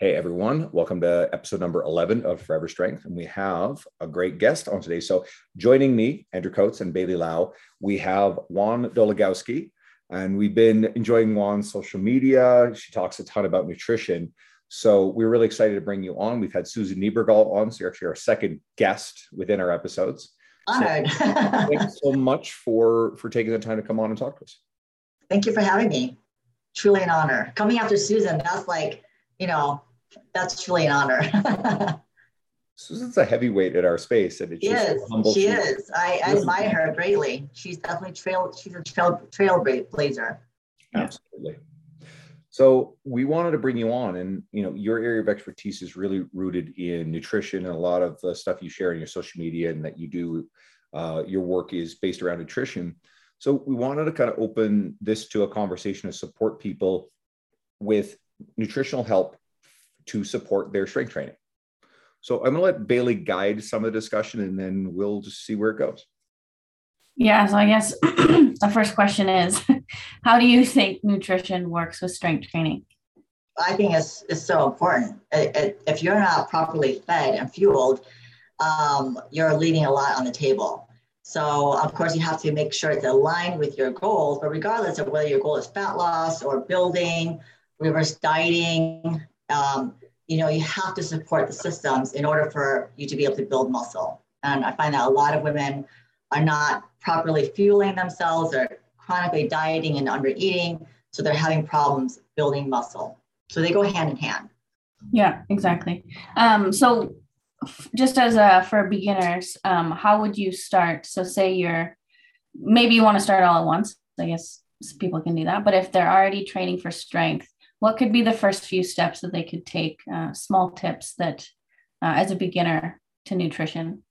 Hey everyone, welcome to episode number 11 of Forever Strength. And we have a great guest on today. So, joining me, Andrew Coates and Bailey Lau, we have Won Dolegowski. And we've been enjoying Won's social media. She talks a ton about nutrition. So, we're really excited to bring you on. We've had Susan Niebergall on. So, you're actually our second guest within our episodes. Honored. So, thanks so much for, for taking the time to come on and talk to us. Thank you for having me. Truly an honor. Coming after Susan, that's like, you know, that's truly an honor. Susan's a heavyweight at our space, and it's she just is. humble. She is. I, I admire her greatly. She's definitely trail. She's a trail trailblazer. Absolutely. So we wanted to bring you on, and you know your area of expertise is really rooted in nutrition, and a lot of the stuff you share in your social media and that you do, uh, your work is based around nutrition. So we wanted to kind of open this to a conversation to support people with nutritional help to support their strength training. So I'm going to let Bailey guide some of the discussion and then we'll just see where it goes. Yeah, so I guess the first question is how do you think nutrition works with strength training? I think it's, it's so important. It, it, if you're not properly fed and fueled, um, you're leaving a lot on the table. So, of course, you have to make sure it's aligned with your goals. But regardless of whether your goal is fat loss or building, reverse dieting, um, you know, you have to support the systems in order for you to be able to build muscle. And I find that a lot of women are not properly fueling themselves or chronically dieting and under eating. So they're having problems building muscle. So they go hand in hand. Yeah, exactly. Um, so just as a for beginners, um, how would you start? So say you're maybe you want to start all at once. I guess people can do that. But if they're already training for strength, what could be the first few steps that they could take? Uh, small tips that, uh, as a beginner to nutrition.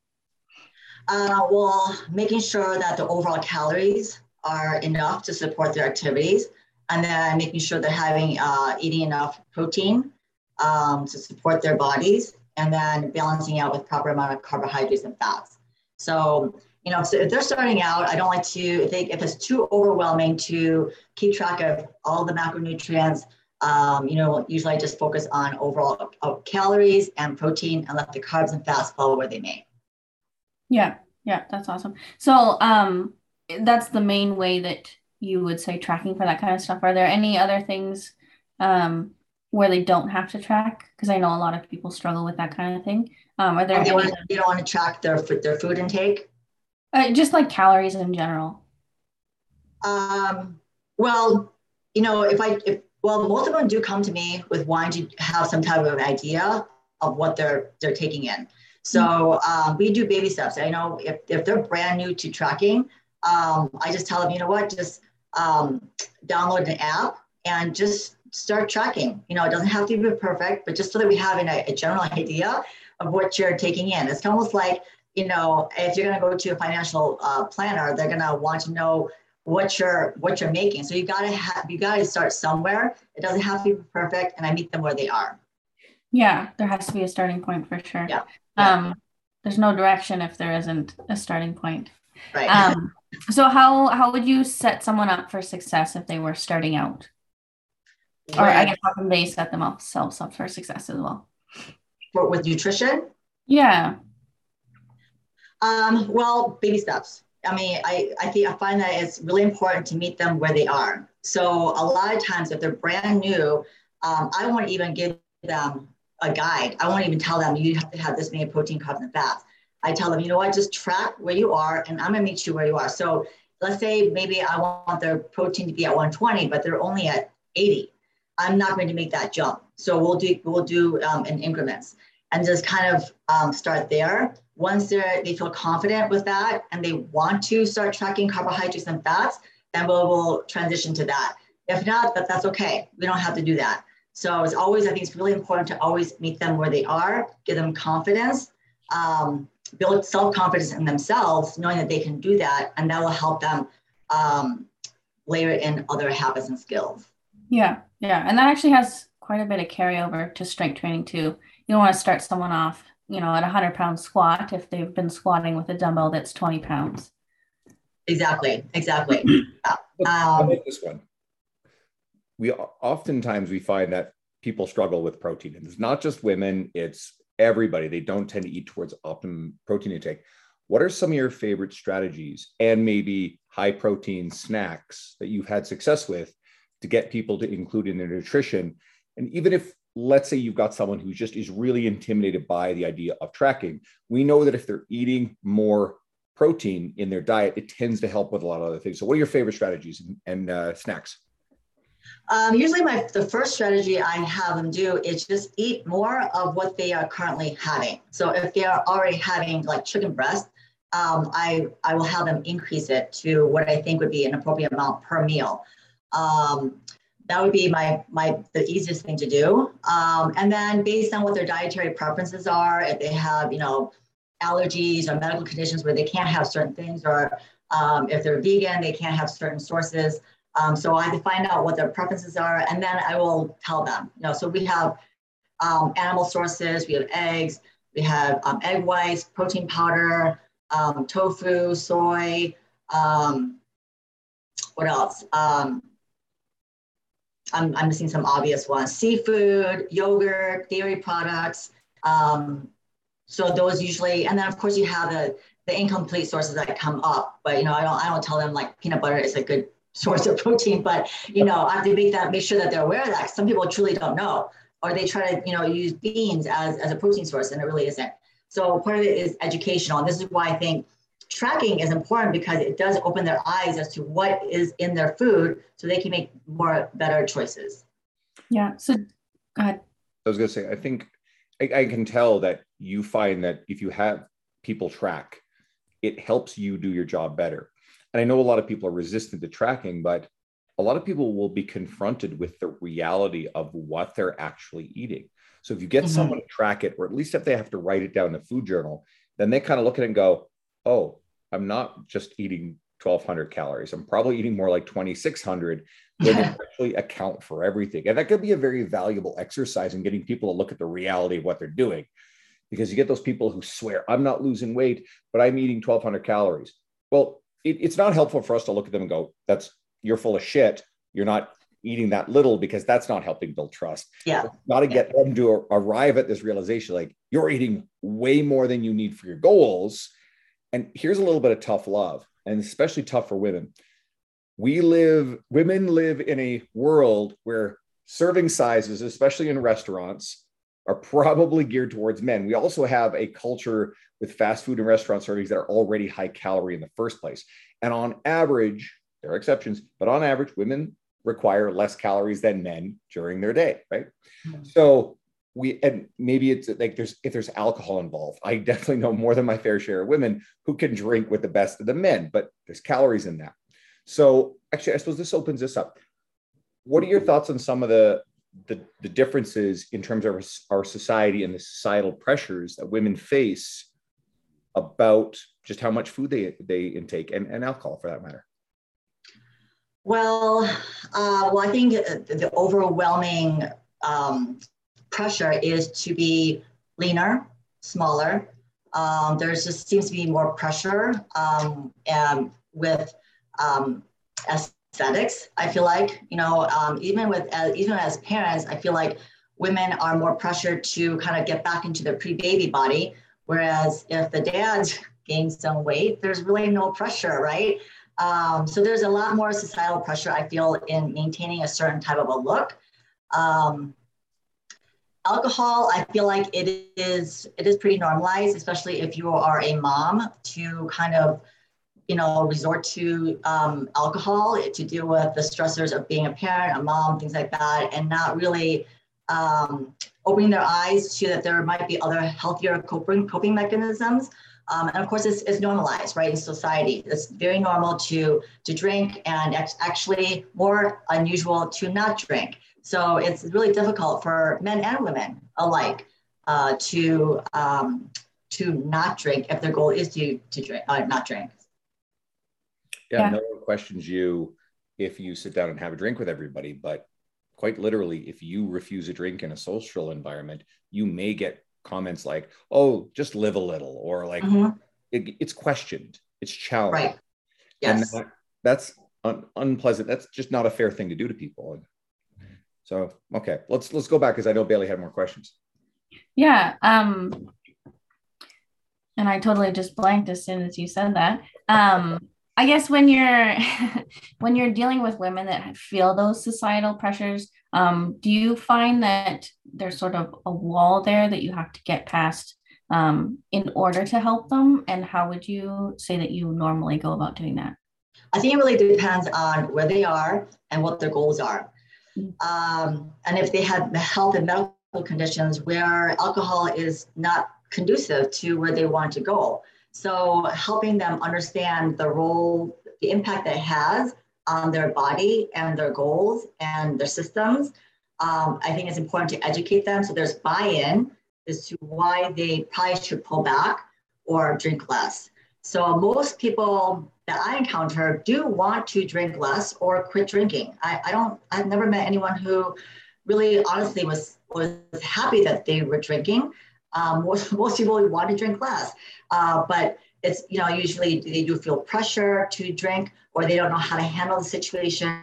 Uh, well, making sure that the overall calories are enough to support their activities, and then making sure they're having uh, eating enough protein um, to support their bodies, and then balancing out with proper amount of carbohydrates and fats. So you know, so if they're starting out, I don't like to, think if it's too overwhelming to keep track of all the macronutrients, um, you know, usually I just focus on overall uh, calories and protein and let the carbs and fats fall where they may. Yeah, yeah, that's awesome. So um, that's the main way that you would say tracking for that kind of stuff. Are there any other things um, where they don't have to track? Because I know a lot of people struggle with that kind of thing. Um, are there? They, want, they don't want to track their their food intake. Uh, just like calories in general. Um, well, you know, if I if well, most of them do come to me with wanting to have some type of idea of what they're they're taking in. So um, we do baby steps. I know if, if they're brand new to tracking, um, I just tell them, you know what, just um, download an app and just start tracking. You know, it doesn't have to be perfect, but just so that we have an, a general idea of what you're taking in. It's almost like, you know, if you're going to go to a financial uh, planner, they're going to want to know what you're what you're making. So you gotta have you gotta start somewhere. It doesn't have to be perfect, and I meet them where they are. Yeah, there has to be a starting point for sure. Yeah. Um, there's no direction if there isn't a starting point. Right. Um, so how how would you set someone up for success if they were starting out? Or I guess how can they set themselves up for success as well? For, with nutrition? Yeah. Um, well, baby steps. I mean, I, I think I find that it's really important to meet them where they are. So a lot of times, if they're brand new, um, I won't even give them a guide. I won't even tell them you have to have this many protein, carbs, and fats. I tell them, you know what, just track where you are, and I'm gonna meet you where you are. So let's say maybe I want their protein to be at 120, but they're only at 80. I'm not going to make that jump. So we'll do we'll do um, in increments and just kind of um, start there once they feel confident with that and they want to start tracking carbohydrates and fats, then we'll, we'll transition to that. If not, that, that's okay. We don't have to do that. So it's always, I think it's really important to always meet them where they are, give them confidence, um, build self-confidence in themselves, knowing that they can do that, and that will help them um, layer in other habits and skills. Yeah, yeah, and that actually has quite a bit of carryover to strength training too. You don't want to start someone off you know, at a 100 pound squat if they've been squatting with a dumbbell that's 20 pounds. Exactly, exactly. um, this one. We oftentimes we find that people struggle with protein. And it's not just women, it's everybody. They don't tend to eat towards optimum protein intake. What are some of your favorite strategies and maybe high protein snacks that you've had success with to get people to include in their nutrition? And even if let's say you've got someone who just is really intimidated by the idea of tracking, we know that if they're eating more protein in their diet, it tends to help with a lot of other things. So, what are your favorite strategies and, and uh, snacks? Um, usually, my the first strategy I have them do is just eat more of what they are currently having. So, if they are already having like chicken breast, um, I I will have them increase it to what I think would be an appropriate amount per meal. Um, that would be my my the easiest thing to do. Um, and then based on what their dietary preferences are, if they have you know allergies or medical conditions where they can't have certain things, or um, if they're vegan, they can't have certain sources. Um, so I have to find out what their preferences are, and then I will tell them. You know, so we have um, animal sources, we have eggs, we have um, egg whites, protein powder, um, tofu, soy. what else? I'm, I'm missing some obvious ones seafood, yogurt, dairy products. Um, so those usually, and then of course you have the, the incomplete sources that come up, but you know, I don't, I don't tell them like peanut butter is a good source of protein, but you know, I have to make that, make sure that they're aware of that. Some people truly don't know, or they try to, you know, use beans as, as a protein source and it really isn't. So part of it is educational. And this is why I think tracking is important because it does open their eyes as to what is in their food so they can make more better choices. Yeah. So go ahead. I was going to say, I think I, I can tell that you find that if you have people track, it helps you do your job better. And I know a lot of people are resistant to tracking, but a lot of people will be confronted with the reality of what they're actually eating. So if you get mm-hmm. someone to track it, or at least if they have to write it down in a food journal, then they kind of look at it and go, oh, I'm not just eating 1200 calories. I'm probably eating more like 2600 when they actually account for everything. And that could be a very valuable exercise in getting people to look at the reality of what they're doing. Because you get those people who swear, I'm not losing weight, but I'm eating 1200 calories. Well, it, it's not helpful for us to look at them and go, that's you're full of shit. You're not eating that little because that's not helping build trust. Yeah. Got to get them to arrive at this realization like you're eating way more than you need for your goals and here's a little bit of tough love, and especially tough for women. We live, women live in a world where serving sizes, especially in restaurants, are probably geared towards men. We also have a culture with fast food and restaurant servings that are already high calorie in the first place. And on average, there are exceptions, but on average, women require less calories than men during their day, right? Mm-hmm. So we and maybe it's like there's if there's alcohol involved i definitely know more than my fair share of women who can drink with the best of the men but there's calories in that. So actually i suppose this opens this up. What are your thoughts on some of the the, the differences in terms of our, society and the societal pressures that women face about just how much food they they intake and, and alcohol for that matter? Well uh, well i think the overwhelming um, pressure is to be leaner, smaller. Um, there just seems to be more pressure um, with um, aesthetics. I feel like you know, um, even with uh, even as parents, I feel like women are more pressured to kind of get back into their pre-baby body. Whereas if the dad gains some weight, there's really no pressure, right? Um, so there's a lot more societal pressure I feel in maintaining a certain type of a look. Um, alcohol i feel like it is it is pretty normalized especially if you are a mom to kind of you know resort to um, alcohol to deal with the stressors of being a parent a mom things like that and not really um, opening their eyes to that there might be other healthier coping coping mechanisms. Um, and of course it's, it's normalized right in society. It's very normal to to drink and actually more unusual to not drink so it's really difficult for men and women alike uh, to um, to not drink if their goal is to to drink uh, not drink. Yeah, yeah, no one questions you if you sit down and have a drink with everybody, but quite literally, if you refuse a drink in a social environment, you may get comments like, "Oh, just live a little," or like, mm-hmm. it, "It's questioned, it's challenged." Right. Yes. And that, that's un- unpleasant. That's just not a fair thing to do to people. So okay, let's let's go back because I know Bailey had more questions. Yeah. Um, and I totally just blanked as soon as you said that. Um, I guess when you're when you're dealing with women that feel those societal pressures, um, do you find that there's sort of a wall there that you have to get past um, in order to help them? And how would you say that you normally go about doing that? I think it really depends on where they are and what their goals are. Um, and if they have health and medical conditions where alcohol is not conducive to where they want to go. So helping them understand the role, the impact that it has on their body and their goals and their systems. Um, I think it's important to educate them so there's buy-in as to why they probably should pull back or drink less. So most people that I encounter do want to drink less or quit drinking. I, I don't, I've never met anyone who really honestly was was happy that they were drinking. Um, most, most people want to drink less, uh, but it's, you know, usually they do feel pressure to drink or they don't know how to handle the situation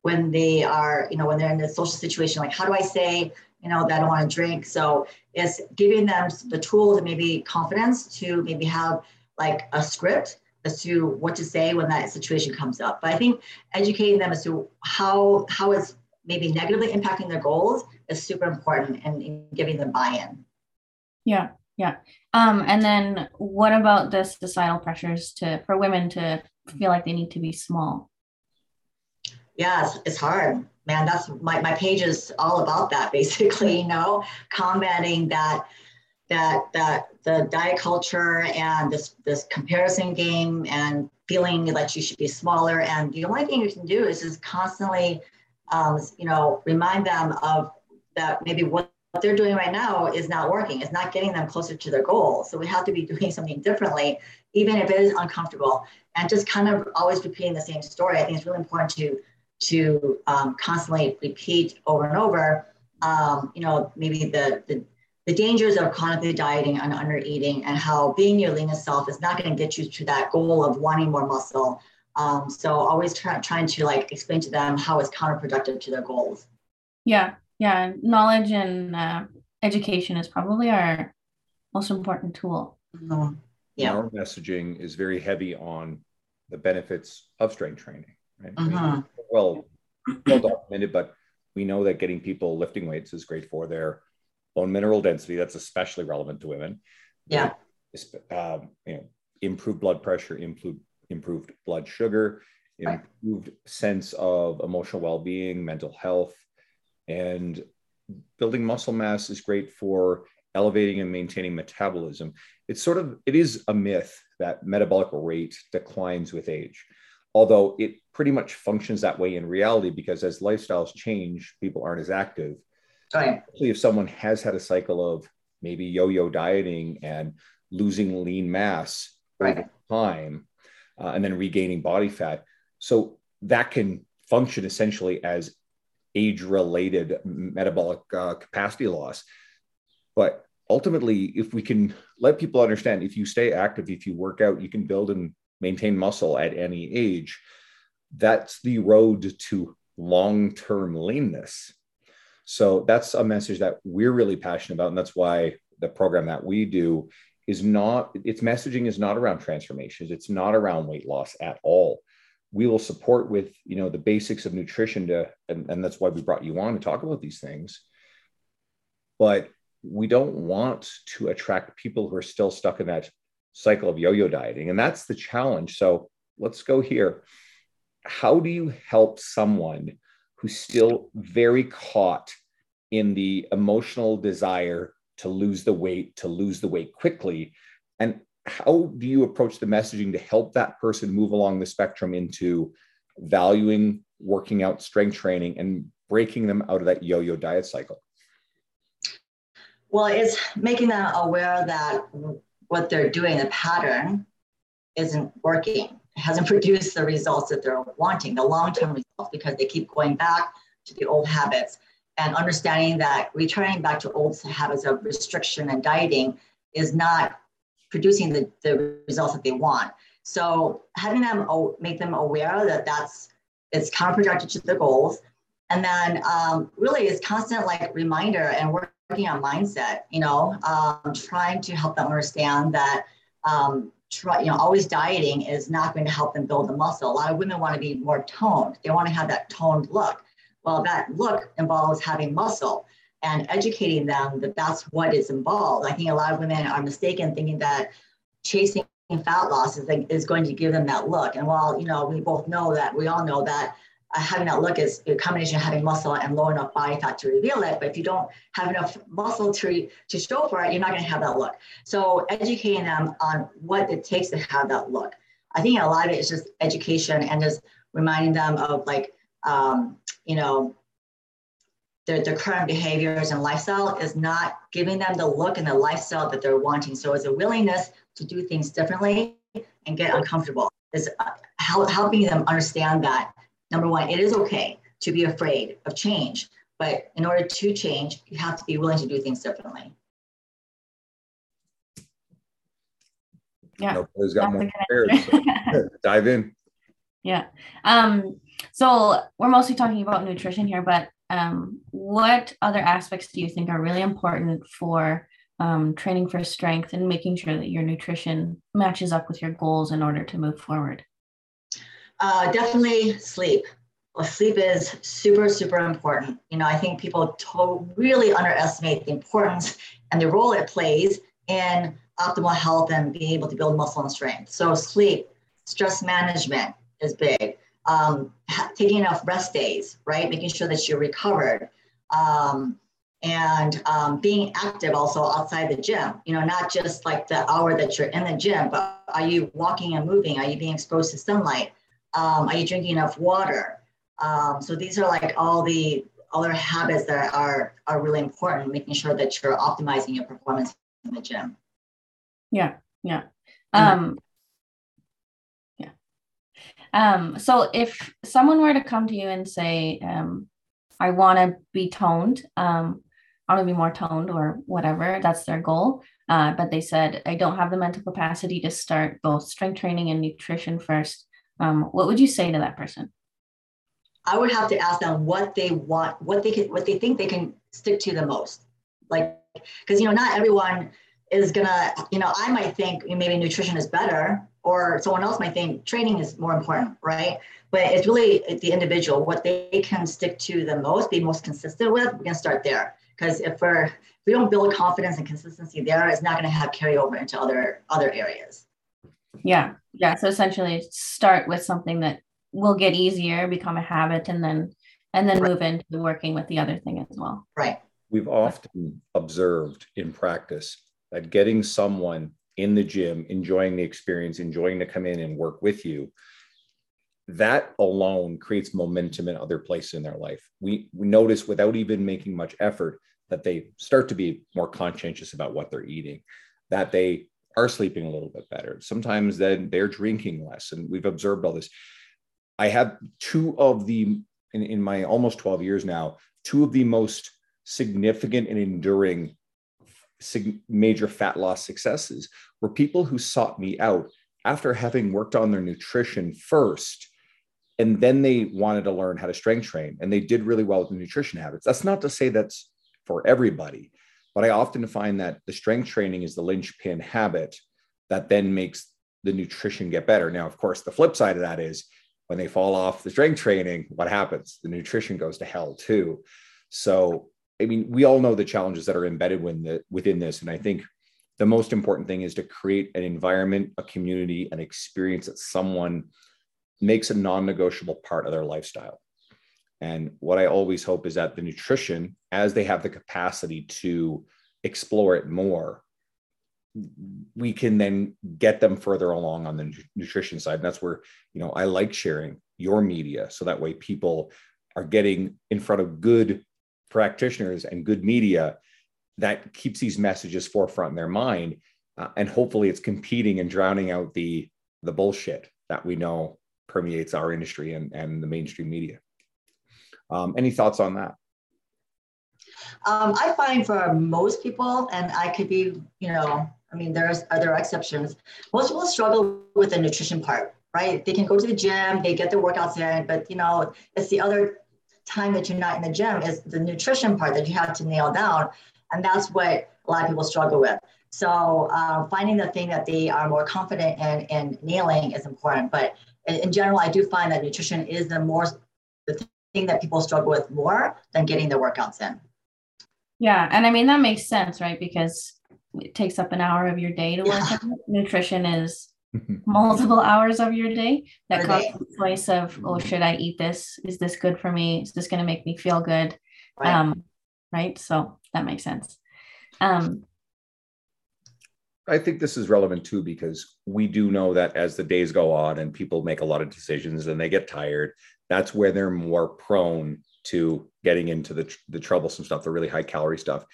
when they are, you know, when they're in a social situation, like, how do I say, you know, that I don't want to drink? So it's giving them the tools and maybe confidence to maybe have like a script as to what to say when that situation comes up. But I think educating them as to how how it's maybe negatively impacting their goals is super important in giving them buy-in. Yeah, yeah. Um, and then what about the societal pressures to for women to feel like they need to be small? Yeah, it's, it's hard, man. That's my, my page is all about that basically, you know, combating that that that the diet culture and this this comparison game and feeling that you should be smaller. And the only thing you can do is just constantly um, you know, remind them of that maybe what they're doing right now is not working. It's not getting them closer to their goal. So we have to be doing something differently, even if it is uncomfortable. And just kind of always repeating the same story. I think it's really important to to um, constantly repeat over and over. Um, you know, maybe the, the the dangers of chronically dieting and under eating, and how being your leanest self is not going to get you to that goal of wanting more muscle um, so always try, trying to like explain to them how it's counterproductive to their goals. Yeah, yeah. Knowledge and uh, education is probably our most important tool. Mm-hmm. Yeah. Our messaging is very heavy on the benefits of strength training. Right? Mm-hmm. I mean, well, well documented, but we know that getting people lifting weights is great for their bone mineral density. That's especially relevant to women. Yeah. Um, you know, improved blood pressure, improved improved blood sugar, improved sense of emotional well-being, mental health, and building muscle mass is great for elevating and maintaining metabolism. It's sort of it is a myth that metabolic rate declines with age. Although it pretty much functions that way in reality because as lifestyles change, people aren't as active. Right. Especially if someone has had a cycle of maybe yo-yo dieting and losing lean mass right. over time, uh, and then regaining body fat. So that can function essentially as age related metabolic uh, capacity loss. But ultimately, if we can let people understand if you stay active, if you work out, you can build and maintain muscle at any age. That's the road to long term leanness. So that's a message that we're really passionate about. And that's why the program that we do is not its messaging is not around transformations. It's not around weight loss at all. We will support with you know the basics of nutrition to and, and that's why we brought you on to talk about these things. But we don't want to attract people who are still stuck in that cycle of yo-yo dieting and that's the challenge. So let's go here. How do you help someone who's still very caught in the emotional desire to lose the weight, to lose the weight quickly. And how do you approach the messaging to help that person move along the spectrum into valuing working out strength training and breaking them out of that yo-yo diet cycle? Well, it's making them aware that what they're doing, the pattern, isn't working. Hasn't produced the results that they're wanting, the long-term results, because they keep going back to the old habits and understanding that returning back to old habits of restriction and dieting is not producing the, the results that they want. So having them make them aware that that's it's counterproductive to their goals, And then um, really it's constant like reminder and working on mindset, you know, um, trying to help them understand that, um, try, you know, always dieting is not going to help them build the muscle. A lot of women want to be more toned. They want to have that toned look. Well, that look involves having muscle and educating them that that's what is involved. I think a lot of women are mistaken thinking that chasing fat loss is, is going to give them that look. And while, you know, we both know that, we all know that having that look is a combination of having muscle and low enough body fat to reveal it. But if you don't have enough muscle to, to show for it, you're not going to have that look. So educating them on what it takes to have that look. I think a lot of it is just education and just reminding them of like, um, you know, their, their current behaviors and lifestyle is not giving them the look and the lifestyle that they're wanting. So it's a willingness to do things differently and get uncomfortable. Is uh, helping them understand that number one, it is okay to be afraid of change, but in order to change, you have to be willing to do things differently. Yeah. Nobody's got more prepared, so dive in. Yeah. Um, so we're mostly talking about nutrition here, but um, what other aspects do you think are really important for um, training for strength and making sure that your nutrition matches up with your goals in order to move forward? Uh, definitely sleep. Well, sleep is super, super important. You know, I think people to- really underestimate the importance and the role it plays in optimal health and being able to build muscle and strength. So, sleep, stress management is big um, taking enough rest days, right? Making sure that you're recovered. Um, and um, being active also outside the gym, you know, not just like the hour that you're in the gym, but are you walking and moving? Are you being exposed to sunlight? Um, are you drinking enough water? Um, so these are like all the other habits that are, are really important, making sure that you're optimizing your performance in the gym. Yeah, yeah. Um, um, so if someone were to come to you and say, um, I want to be toned, um, I want to be more toned or whatever, that's their goal. Uh, but they said, I don't have the mental capacity to start both strength training and nutrition first. Um, what would you say to that person? I would have to ask them what they want, what they can, what they think they can stick to the most. Like, because you know, not everyone is gonna, you know, I might think maybe nutrition is better, or someone else might think training is more important, right? But it's really the individual, what they can stick to the most, be most consistent with. We're gonna start there because if we're if we don't build confidence and consistency there, it's not going to have carryover into other other areas. Yeah, yeah. So essentially, start with something that will get easier, become a habit, and then and then right. move into working with the other thing as well. Right. We've often observed in practice that getting someone in the gym, enjoying the experience, enjoying to come in and work with you, that alone creates momentum in other places in their life. We, we notice without even making much effort that they start to be more conscientious about what they're eating, that they are sleeping a little bit better. Sometimes then they're drinking less. And we've observed all this. I have two of the, in, in my almost 12 years now, two of the most significant and enduring major fat loss successes were people who sought me out after having worked on their nutrition first and then they wanted to learn how to strength train and they did really well with the nutrition habits that's not to say that's for everybody but i often find that the strength training is the linchpin habit that then makes the nutrition get better now of course the flip side of that is when they fall off the strength training what happens the nutrition goes to hell too so I mean, we all know the challenges that are embedded within, the, within this. And I think the most important thing is to create an environment, a community, an experience that someone makes a non negotiable part of their lifestyle. And what I always hope is that the nutrition, as they have the capacity to explore it more, we can then get them further along on the nutrition side. And that's where, you know, I like sharing your media so that way people are getting in front of good practitioners and good media that keeps these messages forefront in their mind uh, and hopefully it's competing and drowning out the the bullshit that we know permeates our industry and, and the mainstream media um, any thoughts on that um, i find for most people and i could be you know i mean there's other exceptions most people struggle with the nutrition part right they can go to the gym they get their workouts in but you know it's the other time that you're not in the gym is the nutrition part that you have to nail down. And that's what a lot of people struggle with. So uh, finding the thing that they are more confident in, in nailing is important. But in, in general, I do find that nutrition is the more the thing that people struggle with more than getting their workouts in. Yeah, and I mean that makes sense, right? Because it takes up an hour of your day to work yeah. Nutrition is multiple hours of your day. That constant choice of, oh, should I eat this? Is this good for me? Is this going to make me feel good? Right. Um, right. So that makes sense. Um, I think this is relevant too because we do know that as the days go on and people make a lot of decisions and they get tired, that's where they're more prone to getting into the, the troublesome stuff, the really high calorie stuff.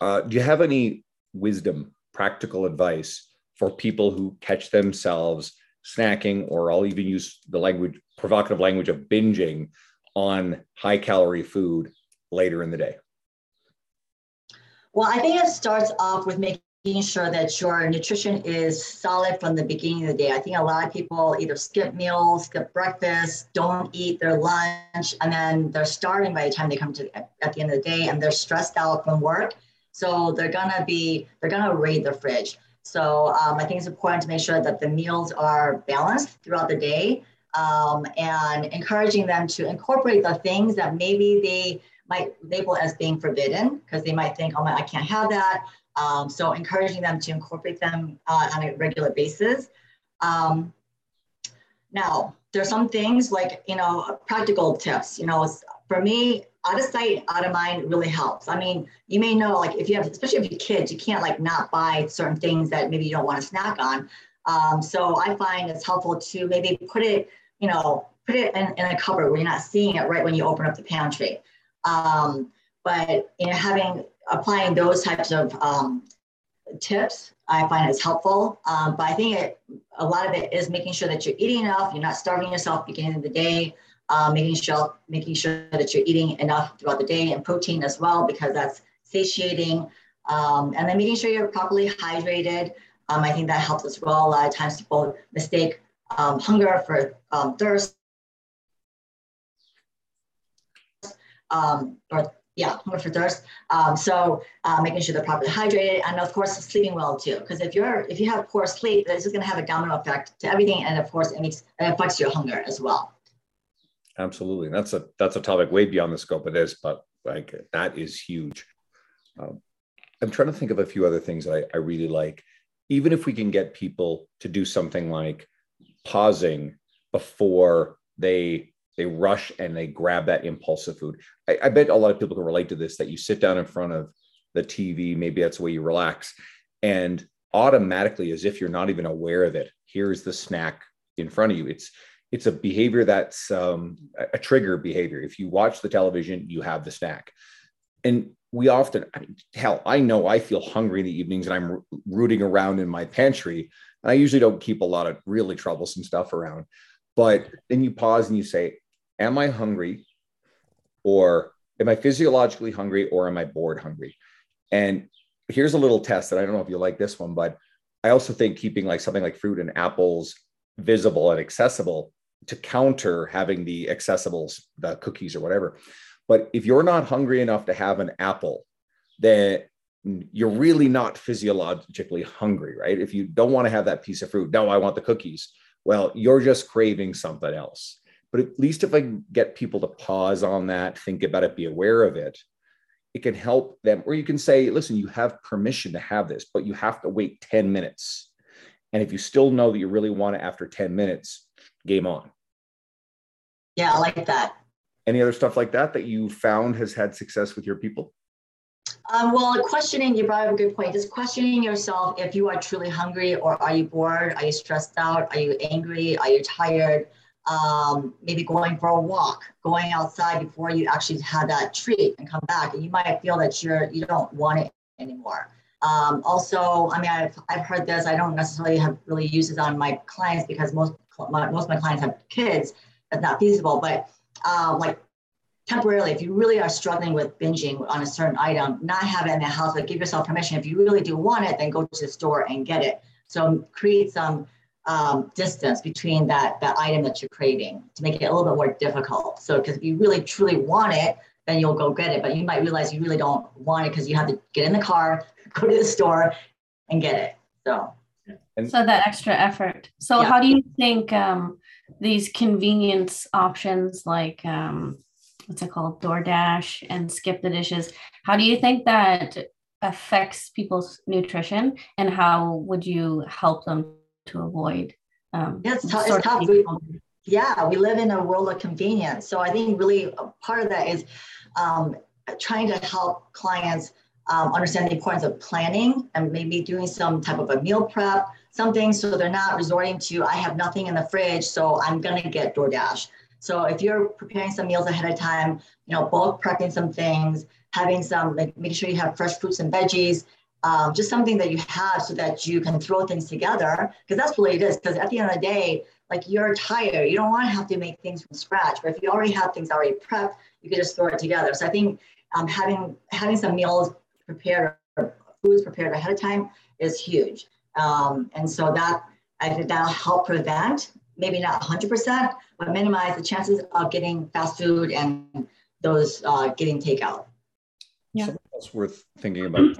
Uh, do you have any wisdom, practical advice for people who catch themselves snacking, or I'll even use the language, provocative language of binging on high calorie food later in the day? Well, I think it starts off with making sure that your nutrition is solid from the beginning of the day. I think a lot of people either skip meals, skip breakfast, don't eat their lunch, and then they're starving by the time they come to at the end of the day and they're stressed out from work. So they're gonna be, they're gonna raid the fridge. So um, I think it's important to make sure that the meals are balanced throughout the day um, and encouraging them to incorporate the things that maybe they might label as being forbidden because they might think, oh, my, I can't have that. Um, so encouraging them to incorporate them uh, on a regular basis. Um, now, there's some things like, you know, practical tips, you know, for me, out of sight, out of mind really helps. I mean, you may know, like if you have, especially if you kids, you can't like not buy certain things that maybe you don't want to snack on. Um, so I find it's helpful to maybe put it, you know, put it in, in a cupboard where you're not seeing it right when you open up the pantry. Um, but you know, having applying those types of um, tips, I find is helpful. Um, but I think it, a lot of it is making sure that you're eating enough, you're not starving yourself beginning of the day, uh, making sure making sure that you're eating enough throughout the day and protein as well because that's satiating, um, and then making sure you're properly hydrated. Um, I think that helps as well. A lot of times people mistake um, hunger for um, thirst. Or yeah, hunger for thirst. Um, so uh, making sure they're properly hydrated, and of course sleeping well too. Because if you're if you have poor sleep, this is going to have a domino effect to everything, and of course it makes it affects your hunger as well. Absolutely, that's a that's a topic way beyond the scope of this, but like that is huge. Um, I'm trying to think of a few other things that I, I really like. Even if we can get people to do something like pausing before they they rush and they grab that impulsive food. I, I, bet a lot of people can relate to this that you sit down in front of the TV, maybe that's the way you relax, and automatically, as if you're not even aware of it, here's the snack in front of you. It's it's a behavior that's um, a trigger behavior. If you watch the television, you have the snack. And we often, hell, I know I feel hungry in the evenings and I'm rooting around in my pantry. And I usually don't keep a lot of really troublesome stuff around. But then you pause and you say, Am I hungry? Or am I physiologically hungry? Or am I bored hungry? And here's a little test that I don't know if you like this one, but I also think keeping like something like fruit and apples visible and accessible to counter having the accessibles, the cookies or whatever. But if you're not hungry enough to have an apple, then you're really not physiologically hungry, right? If you don't want to have that piece of fruit, no, I want the cookies. Well, you're just craving something else. But at least if I get people to pause on that, think about it, be aware of it, it can help them. Or you can say, listen, you have permission to have this, but you have to wait 10 minutes. And if you still know that you really want it after 10 minutes, game on. Yeah, I like that. Any other stuff like that that you found has had success with your people? Um, well, questioning, you brought up a good point. Just questioning yourself if you are truly hungry or are you bored? Are you stressed out? Are you angry? Are you tired? Um, maybe going for a walk, going outside before you actually have that treat and come back. And you might feel that you're you don't want it anymore. Um, also, I mean, I've, I've heard this. I don't necessarily have really used it on my clients because most my, most of my clients have kids. That's not feasible. But um, like temporarily, if you really are struggling with binging on a certain item, not have it in the house, but give yourself permission. If you really do want it, then go to the store and get it. So create some um, distance between that that item that you're craving to make it a little bit more difficult. So because if you really truly want it, then you'll go get it. But you might realize you really don't want it because you have to get in the car, go to the store, and get it. So. So that extra effort. So yeah. how do you think um, these convenience options like um, what's it called, DoorDash and Skip the Dishes? How do you think that affects people's nutrition, and how would you help them to avoid? Um, yeah, it's, t- it's tough. We, yeah, we live in a world of convenience. So I think really part of that is um, trying to help clients um, understand the importance of planning and maybe doing some type of a meal prep, something so they're not resorting to, I have nothing in the fridge, so I'm going to get DoorDash. So if you're preparing some meals ahead of time, you know, bulk prepping some things, having some, like make sure you have fresh fruits and veggies, um, just something that you have so that you can throw things together because that's really it is. Because at the end of the day, like you're tired, you don't want to have to make things from scratch. But if you already have things already prepped, you can just throw it together. So I think um, having having some meals prepared, or foods prepared ahead of time is huge. Um, and so that I think that'll help prevent, maybe not 100%, but minimize the chances of getting fast food and those uh, getting takeout. Yeah. Something else worth thinking about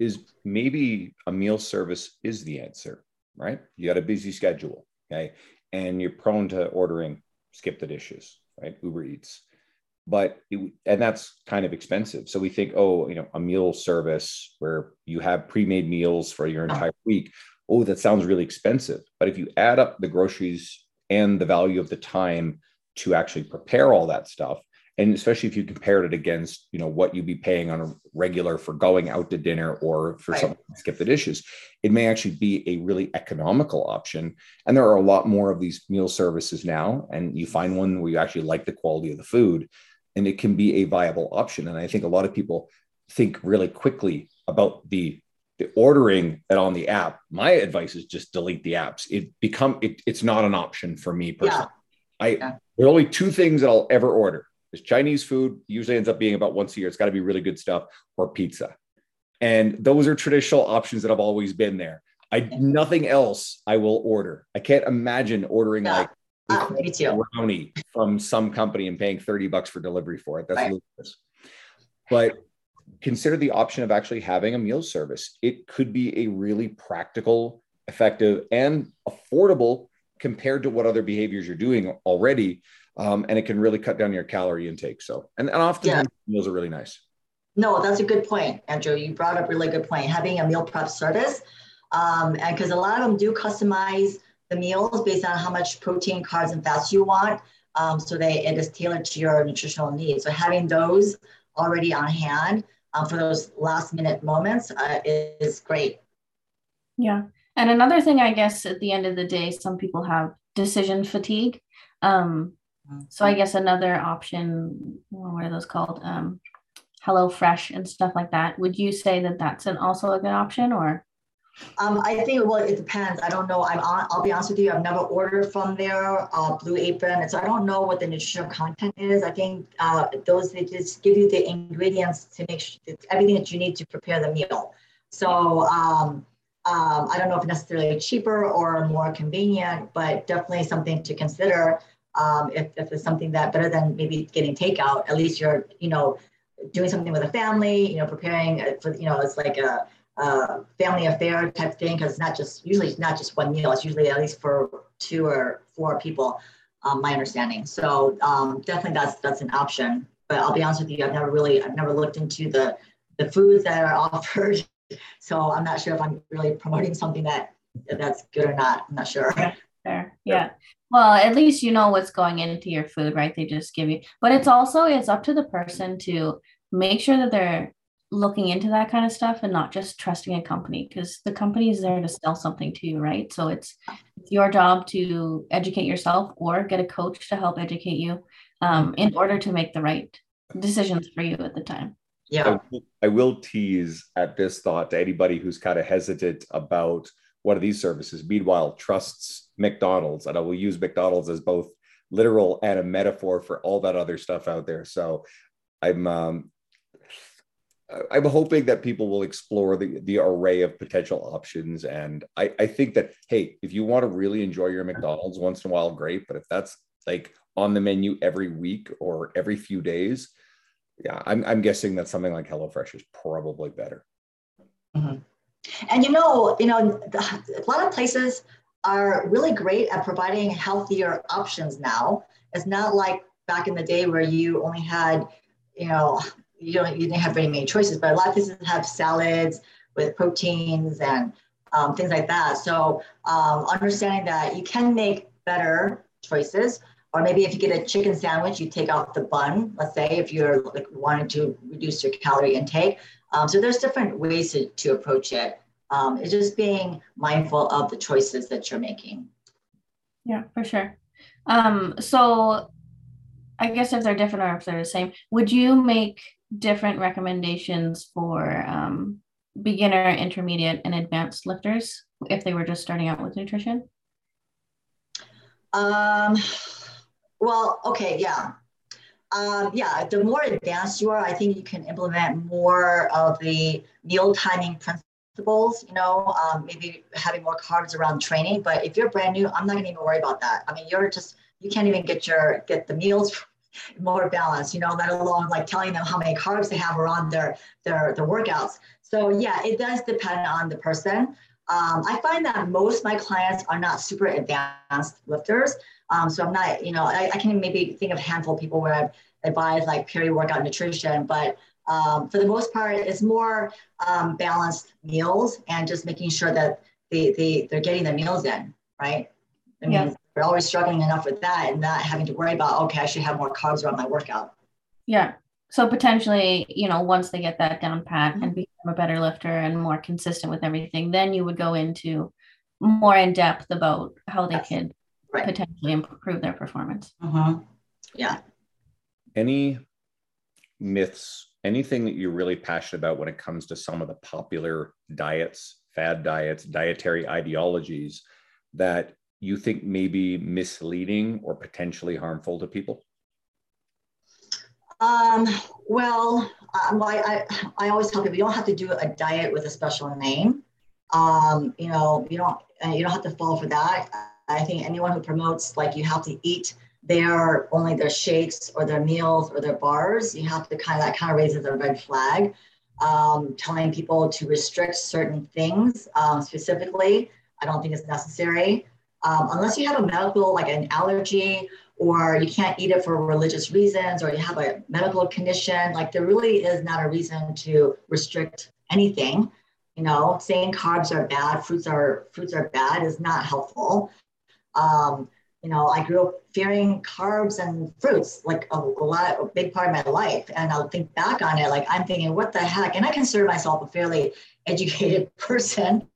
is maybe a meal service is the answer, right? You got a busy schedule, okay? And you're prone to ordering skip the dishes, right? Uber Eats. But it, and that's kind of expensive. So we think, oh, you know, a meal service where you have pre-made meals for your entire week. Oh, that sounds really expensive. But if you add up the groceries and the value of the time to actually prepare all that stuff, and especially if you compared it against you know what you'd be paying on a regular for going out to dinner or for right. something to skip the dishes it may actually be a really economical option and there are a lot more of these meal services now and you find one where you actually like the quality of the food and it can be a viable option and i think a lot of people think really quickly about the the ordering it on the app my advice is just delete the apps it become it, it's not an option for me personally yeah. i yeah. there are only two things that i'll ever order is Chinese food usually ends up being about once a year. It's got to be really good stuff or pizza. And those are traditional options that have always been there. I nothing else I will order. I can't imagine ordering yeah. like uh, brownie from some company and paying 30 bucks for delivery for it. That's right. ludicrous. But consider the option of actually having a meal service. It could be a really practical, effective, and affordable compared to what other behaviors you're doing already um, and it can really cut down your calorie intake. So, and, and often yeah. meals are really nice. No, that's a good point, Andrew. You brought up a really good point. Having a meal prep service, um, and because a lot of them do customize the meals based on how much protein, carbs, and fats you want. Um, so they it is tailored to your nutritional needs. So having those already on hand um, for those last minute moments uh, is great. Yeah, and another thing, I guess, at the end of the day, some people have decision fatigue. Um, so I guess another option, what are those called? Um, Hello Fresh and stuff like that. Would you say that that's an also a good option or? Um, I think well, it depends. I don't know. I'm on, I'll be honest with you. I've never ordered from there, uh, Blue Apron, so I don't know what the nutritional content is. I think uh, those they just give you the ingredients to make sure everything that you need to prepare the meal. So um, um, I don't know if necessarily cheaper or more convenient, but definitely something to consider um, if, if it's something that better than maybe getting takeout, at least you're, you know, doing something with a family, you know, preparing for, you know, it's like a, a family affair type thing because it's not just usually it's not just one meal. It's usually at least for two or four people. Um, my understanding. So um, definitely that's that's an option. But I'll be honest with you, I've never really I've never looked into the the foods that are offered. So I'm not sure if I'm really promoting something that that's good or not. I'm not sure. Fair. Yeah. Well, at least you know what's going into your food, right? They just give you, but it's also it's up to the person to make sure that they're looking into that kind of stuff and not just trusting a company because the company is there to sell something to you, right? So it's, it's your job to educate yourself or get a coach to help educate you um, in order to make the right decisions for you at the time. Yeah. I will tease at this thought to anybody who's kind of hesitant about one of these services. Meanwhile, trusts McDonald's, and I will use McDonald's as both literal and a metaphor for all that other stuff out there. So I'm um, I'm hoping that people will explore the, the array of potential options. And I, I think that, hey, if you want to really enjoy your McDonald's once in a while, great. But if that's like on the menu every week or every few days, yeah, I'm, I'm guessing that something like HelloFresh is probably better. Mm-hmm. And you know, you know, a lot of places are really great at providing healthier options now. It's not like back in the day where you only had, you know, you don't you didn't have very many choices, but a lot of places have salads with proteins and um, things like that. So um, understanding that you can make better choices, or maybe if you get a chicken sandwich, you take out the bun. Let's say if you're like wanting to reduce your calorie intake. Um, so there's different ways to, to approach it. Um, it's just being mindful of the choices that you're making. Yeah, for sure. Um, so I guess if they're different or if they're the same, would you make different recommendations for um, beginner, intermediate, and advanced lifters if they were just starting out with nutrition? Um, well, okay, yeah. Um, yeah, the more advanced you are, I think you can implement more of the meal timing principles, you know, um, maybe having more carbs around training. But if you're brand new, I'm not gonna even worry about that. I mean, you're just, you can't even get your, get the meals more balanced, you know, let alone like telling them how many carbs they have around their, their, their workouts. So yeah, it does depend on the person. Um, I find that most my clients are not super advanced lifters. Um, so I'm not, you know, I, I, can maybe think of a handful of people where I've advised like peri-workout nutrition, but um, for the most part, it's more um, balanced meals and just making sure that they, they, they're getting their meals in, right? I mean, yeah. we're always struggling enough with that and not having to worry about, okay, I should have more carbs around my workout. Yeah. So potentially, you know, once they get that down pat mm-hmm. and become a better lifter and more consistent with everything, then you would go into more in depth about how they yes. could right. potentially improve their performance. Uh-huh. Yeah. Any myths, anything that you're really passionate about when it comes to some of the popular diets, fad diets, dietary ideologies that you think may be misleading or potentially harmful to people? Um, well, um, I, I, I always tell people you don't have to do a diet with a special name. Um, you know, you don't you don't have to fall for that. I think anyone who promotes like you have to eat their only their shakes or their meals or their bars, you have to kind of that kind of raises a red flag. Um, telling people to restrict certain things um, specifically, I don't think it's necessary. Um, unless you have a medical, like an allergy, or you can't eat it for religious reasons, or you have a medical condition, like there really is not a reason to restrict anything. You know, saying carbs are bad, fruits are fruits are bad is not helpful. Um, you know, I grew up fearing carbs and fruits like a, a, lot, a big part of my life. And I'll think back on it, like I'm thinking, what the heck? And I consider myself a fairly educated person.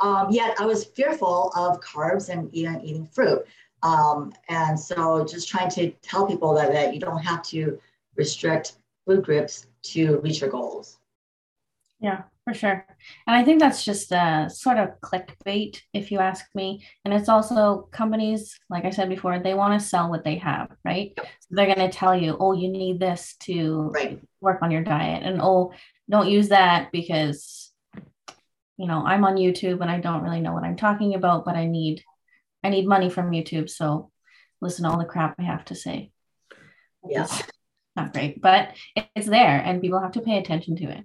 Um, yet I was fearful of carbs and eating, eating fruit. Um, and so just trying to tell people that, that you don't have to restrict food groups to reach your goals. Yeah, for sure. And I think that's just a sort of clickbait, if you ask me. And it's also companies, like I said before, they want to sell what they have, right? So they're going to tell you, oh, you need this to right. work on your diet. And oh, don't use that because, you know, I'm on YouTube and I don't really know what I'm talking about, but I need, I need money from YouTube. So listen to all the crap I have to say. Yeah. not great, but it's there and people have to pay attention to it.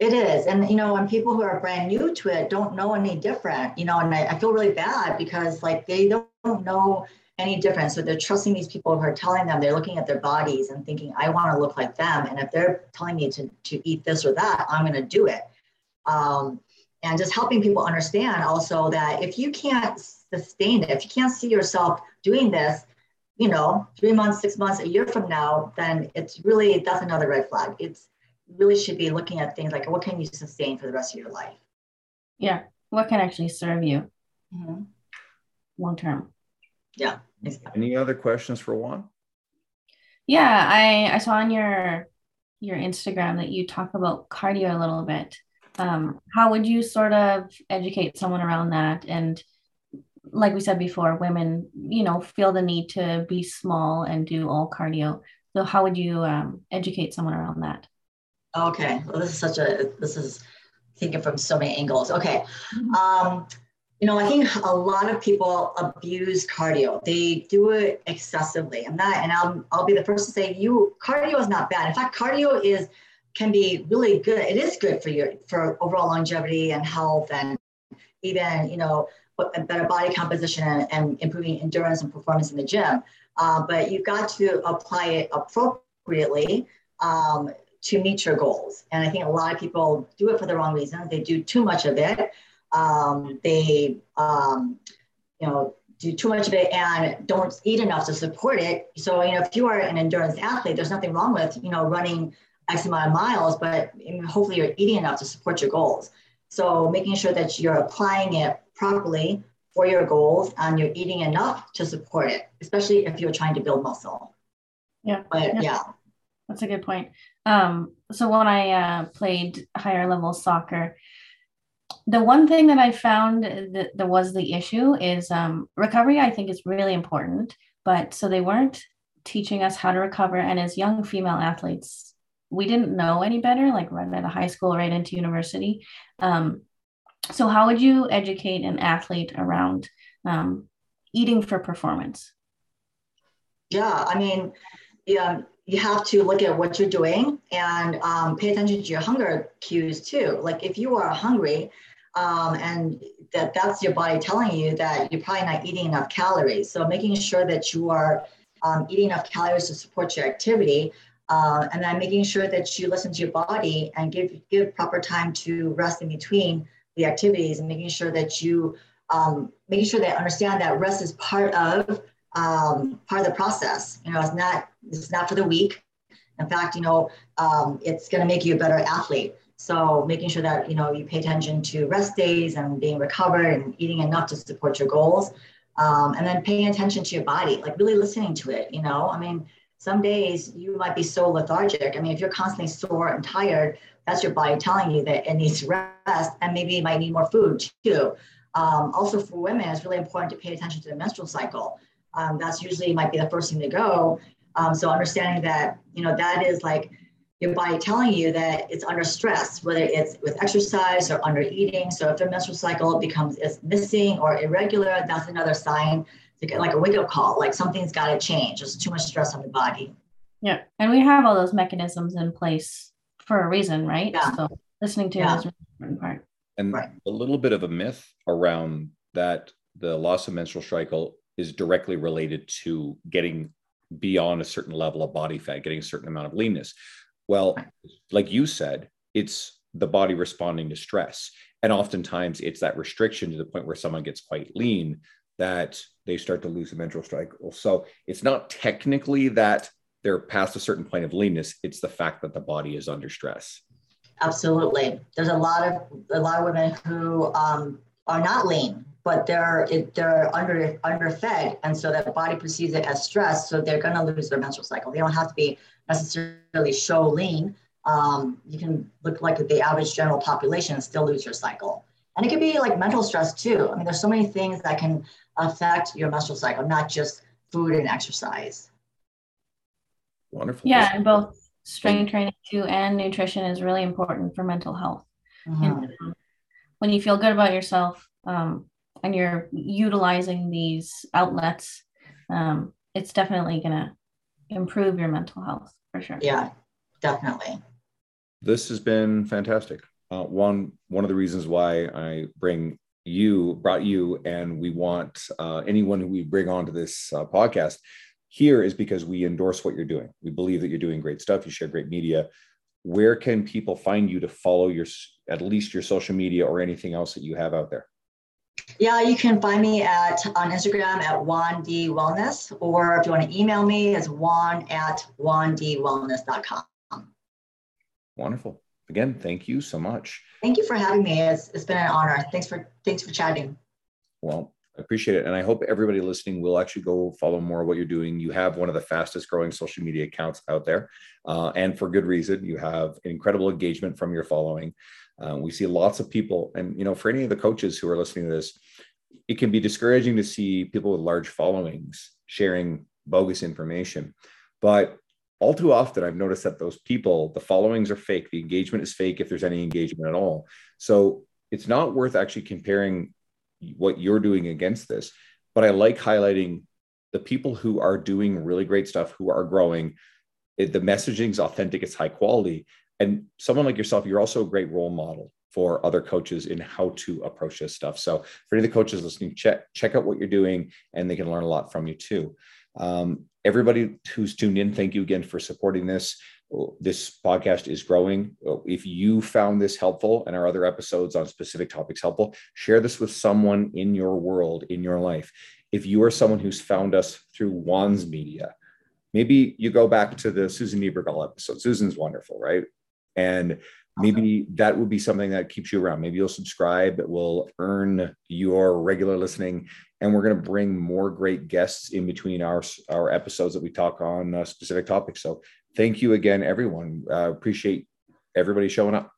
It is. And, you know, and people who are brand new to it don't know any different, you know, and I, I feel really bad because like they don't know any different. So they're trusting these people who are telling them they're looking at their bodies and thinking, I want to look like them. And if they're telling me to, to eat this or that, I'm going to do it. Um, and just helping people understand also that if you can't sustain it, if you can't see yourself doing this, you know, three months, six months, a year from now, then it's really, that's another red flag. It's, really should be looking at things like what can you sustain for the rest of your life? Yeah. What can actually serve you mm-hmm. long term? Yeah. Exactly. Any other questions for Won? Yeah, I, I saw on your your Instagram that you talk about cardio a little bit. Um, how would you sort of educate someone around that? And like we said before, women, you know, feel the need to be small and do all cardio. So how would you um, educate someone around that? Okay. Well, this is such a, this is thinking from so many angles. Okay. Mm-hmm. Um, you know, I think a lot of people abuse cardio. They do it excessively. I'm not, and I'll, I'll be the first to say you cardio is not bad. In fact, cardio is can be really good. It is good for your for overall longevity and health and even you know better body composition and, and improving endurance and performance in the gym. Uh, but you've got to apply it appropriately um, to meet your goals. And I think a lot of people do it for the wrong reasons. They do too much of it. Um, they, um, you know, do too much of it and don't eat enough to support it. So, you know, if you are an endurance athlete, there's nothing wrong with, you know, running X amount of miles, but hopefully you're eating enough to support your goals. So making sure that you're applying it properly for your goals and you're eating enough to support it, especially if you're trying to build muscle. Yeah. But yeah. yeah. That's a good point. Um, so when I uh, played higher level soccer, the one thing that I found that, that was the issue is um, recovery. I think is really important, but so they weren't teaching us how to recover. And as young female athletes, we didn't know any better, like right out of high school, right into university. Um, so how would you educate an athlete around um, eating for performance? Yeah, I mean, yeah, you have to look at what you're doing and um, pay attention to your hunger cues too. Like if you are hungry um, and that that's your body telling you that you're probably not eating enough calories. So making sure that you are um, eating enough calories to support your activity. Uh, and then making sure that you listen to your body and give give proper time to rest in between the activities and making sure that you um, making sure they understand that rest is part of um, part of the process. You know, it's not it's not for the weak. In fact, you know, um, it's going to make you a better athlete. So making sure that you know you pay attention to rest days and being recovered and eating enough to support your goals, um, and then paying attention to your body, like really listening to it. You know, I mean, some days you might be so lethargic. I mean, if you're constantly sore and tired, that's your body telling you that it needs rest, and maybe it might need more food too. Um, also, for women, it's really important to pay attention to the menstrual cycle um, that's usually might be the first thing to go. Um, so understanding that, you know, that is like your body telling you that it's under stress, whether it's with exercise or under eating. So if the menstrual cycle becomes is missing or irregular, that's another sign to get like a wake up call, like something's got to change. There's too much stress on the body. Yeah. And we have all those mechanisms in place for a reason, right? Yeah. So listening to yeah. is really important part. And right. a little bit of a myth around that the loss of menstrual cycle is directly related to getting beyond a certain level of body fat, getting a certain amount of leanness. Well, like you said, it's the body responding to stress. And oftentimes it's that restriction to the point where someone gets quite lean that they start to lose the menstrual cycle. So it's not technically that they're past a certain point of leanness, it's the fact that the body is under stress. Absolutely. There's a lot of a lot of women who um, are not lean but they're it, they're under underfed, and so that body perceives it as stress. So they're going to lose their menstrual cycle. They don't have to be necessarily show lean. Um, you can look like the average general population and still lose your cycle. And it could be like mental stress too. I mean, there's so many things that can affect your menstrual cycle, not just food and exercise. Wonderful. Yeah, and both strength training too and nutrition is really important for mental health. Mm-hmm. And um, when you feel good about yourself, um, and you're utilizing these outlets, um, it's definitely going to improve your mental health for sure. Yeah, definitely. This has been fantastic. Uh, one one of the reasons why I bring you brought you and we want uh, anyone who we bring onto this uh, podcast here is because we endorse what you're doing. We believe that you're doing great stuff. You share great media. Where can people find you to follow your at least your social media or anything else that you have out there? Yeah, you can find me at on Instagram at Won D Wellness, or if you want to email me, it's Won at WonDWellness.com. Wonderful. Again, thank you so much. Thank you for having me. It's, it's been an honor. Thanks for thanks for chatting. Well, I appreciate it. And I hope everybody listening will actually go follow more of what you're doing. You have one of the fastest growing social media accounts out there. Uh, and for good reason. You have incredible engagement from your following. Uh, we see lots of people, and you know, for any of the coaches who are listening to this, it can be discouraging to see people with large followings sharing bogus information. But all too often I've noticed that those people, the followings are fake, the engagement is fake if there's any engagement at all. So it's not worth actually comparing what you're doing against this. But I like highlighting the people who are doing really great stuff, who are growing. It, the messaging is authentic, it's high quality. And someone like yourself, you're also a great role model for other coaches in how to approach this stuff. So for any of the coaches listening, check check out what you're doing, and they can learn a lot from you too. Um, everybody who's tuned in, thank you again for supporting this. This podcast is growing. If you found this helpful and our other episodes on specific topics helpful, share this with someone in your world, in your life. If you are someone who's found us through Won's Media, maybe you go back to the Susan Niebergall episode. Susan's wonderful, right? And maybe that will be something that keeps you around. Maybe you'll subscribe, it will earn your regular listening. And we're going to bring more great guests in between our, our episodes that we talk on uh, specific topics. So thank you again, everyone. Uh, appreciate everybody showing up.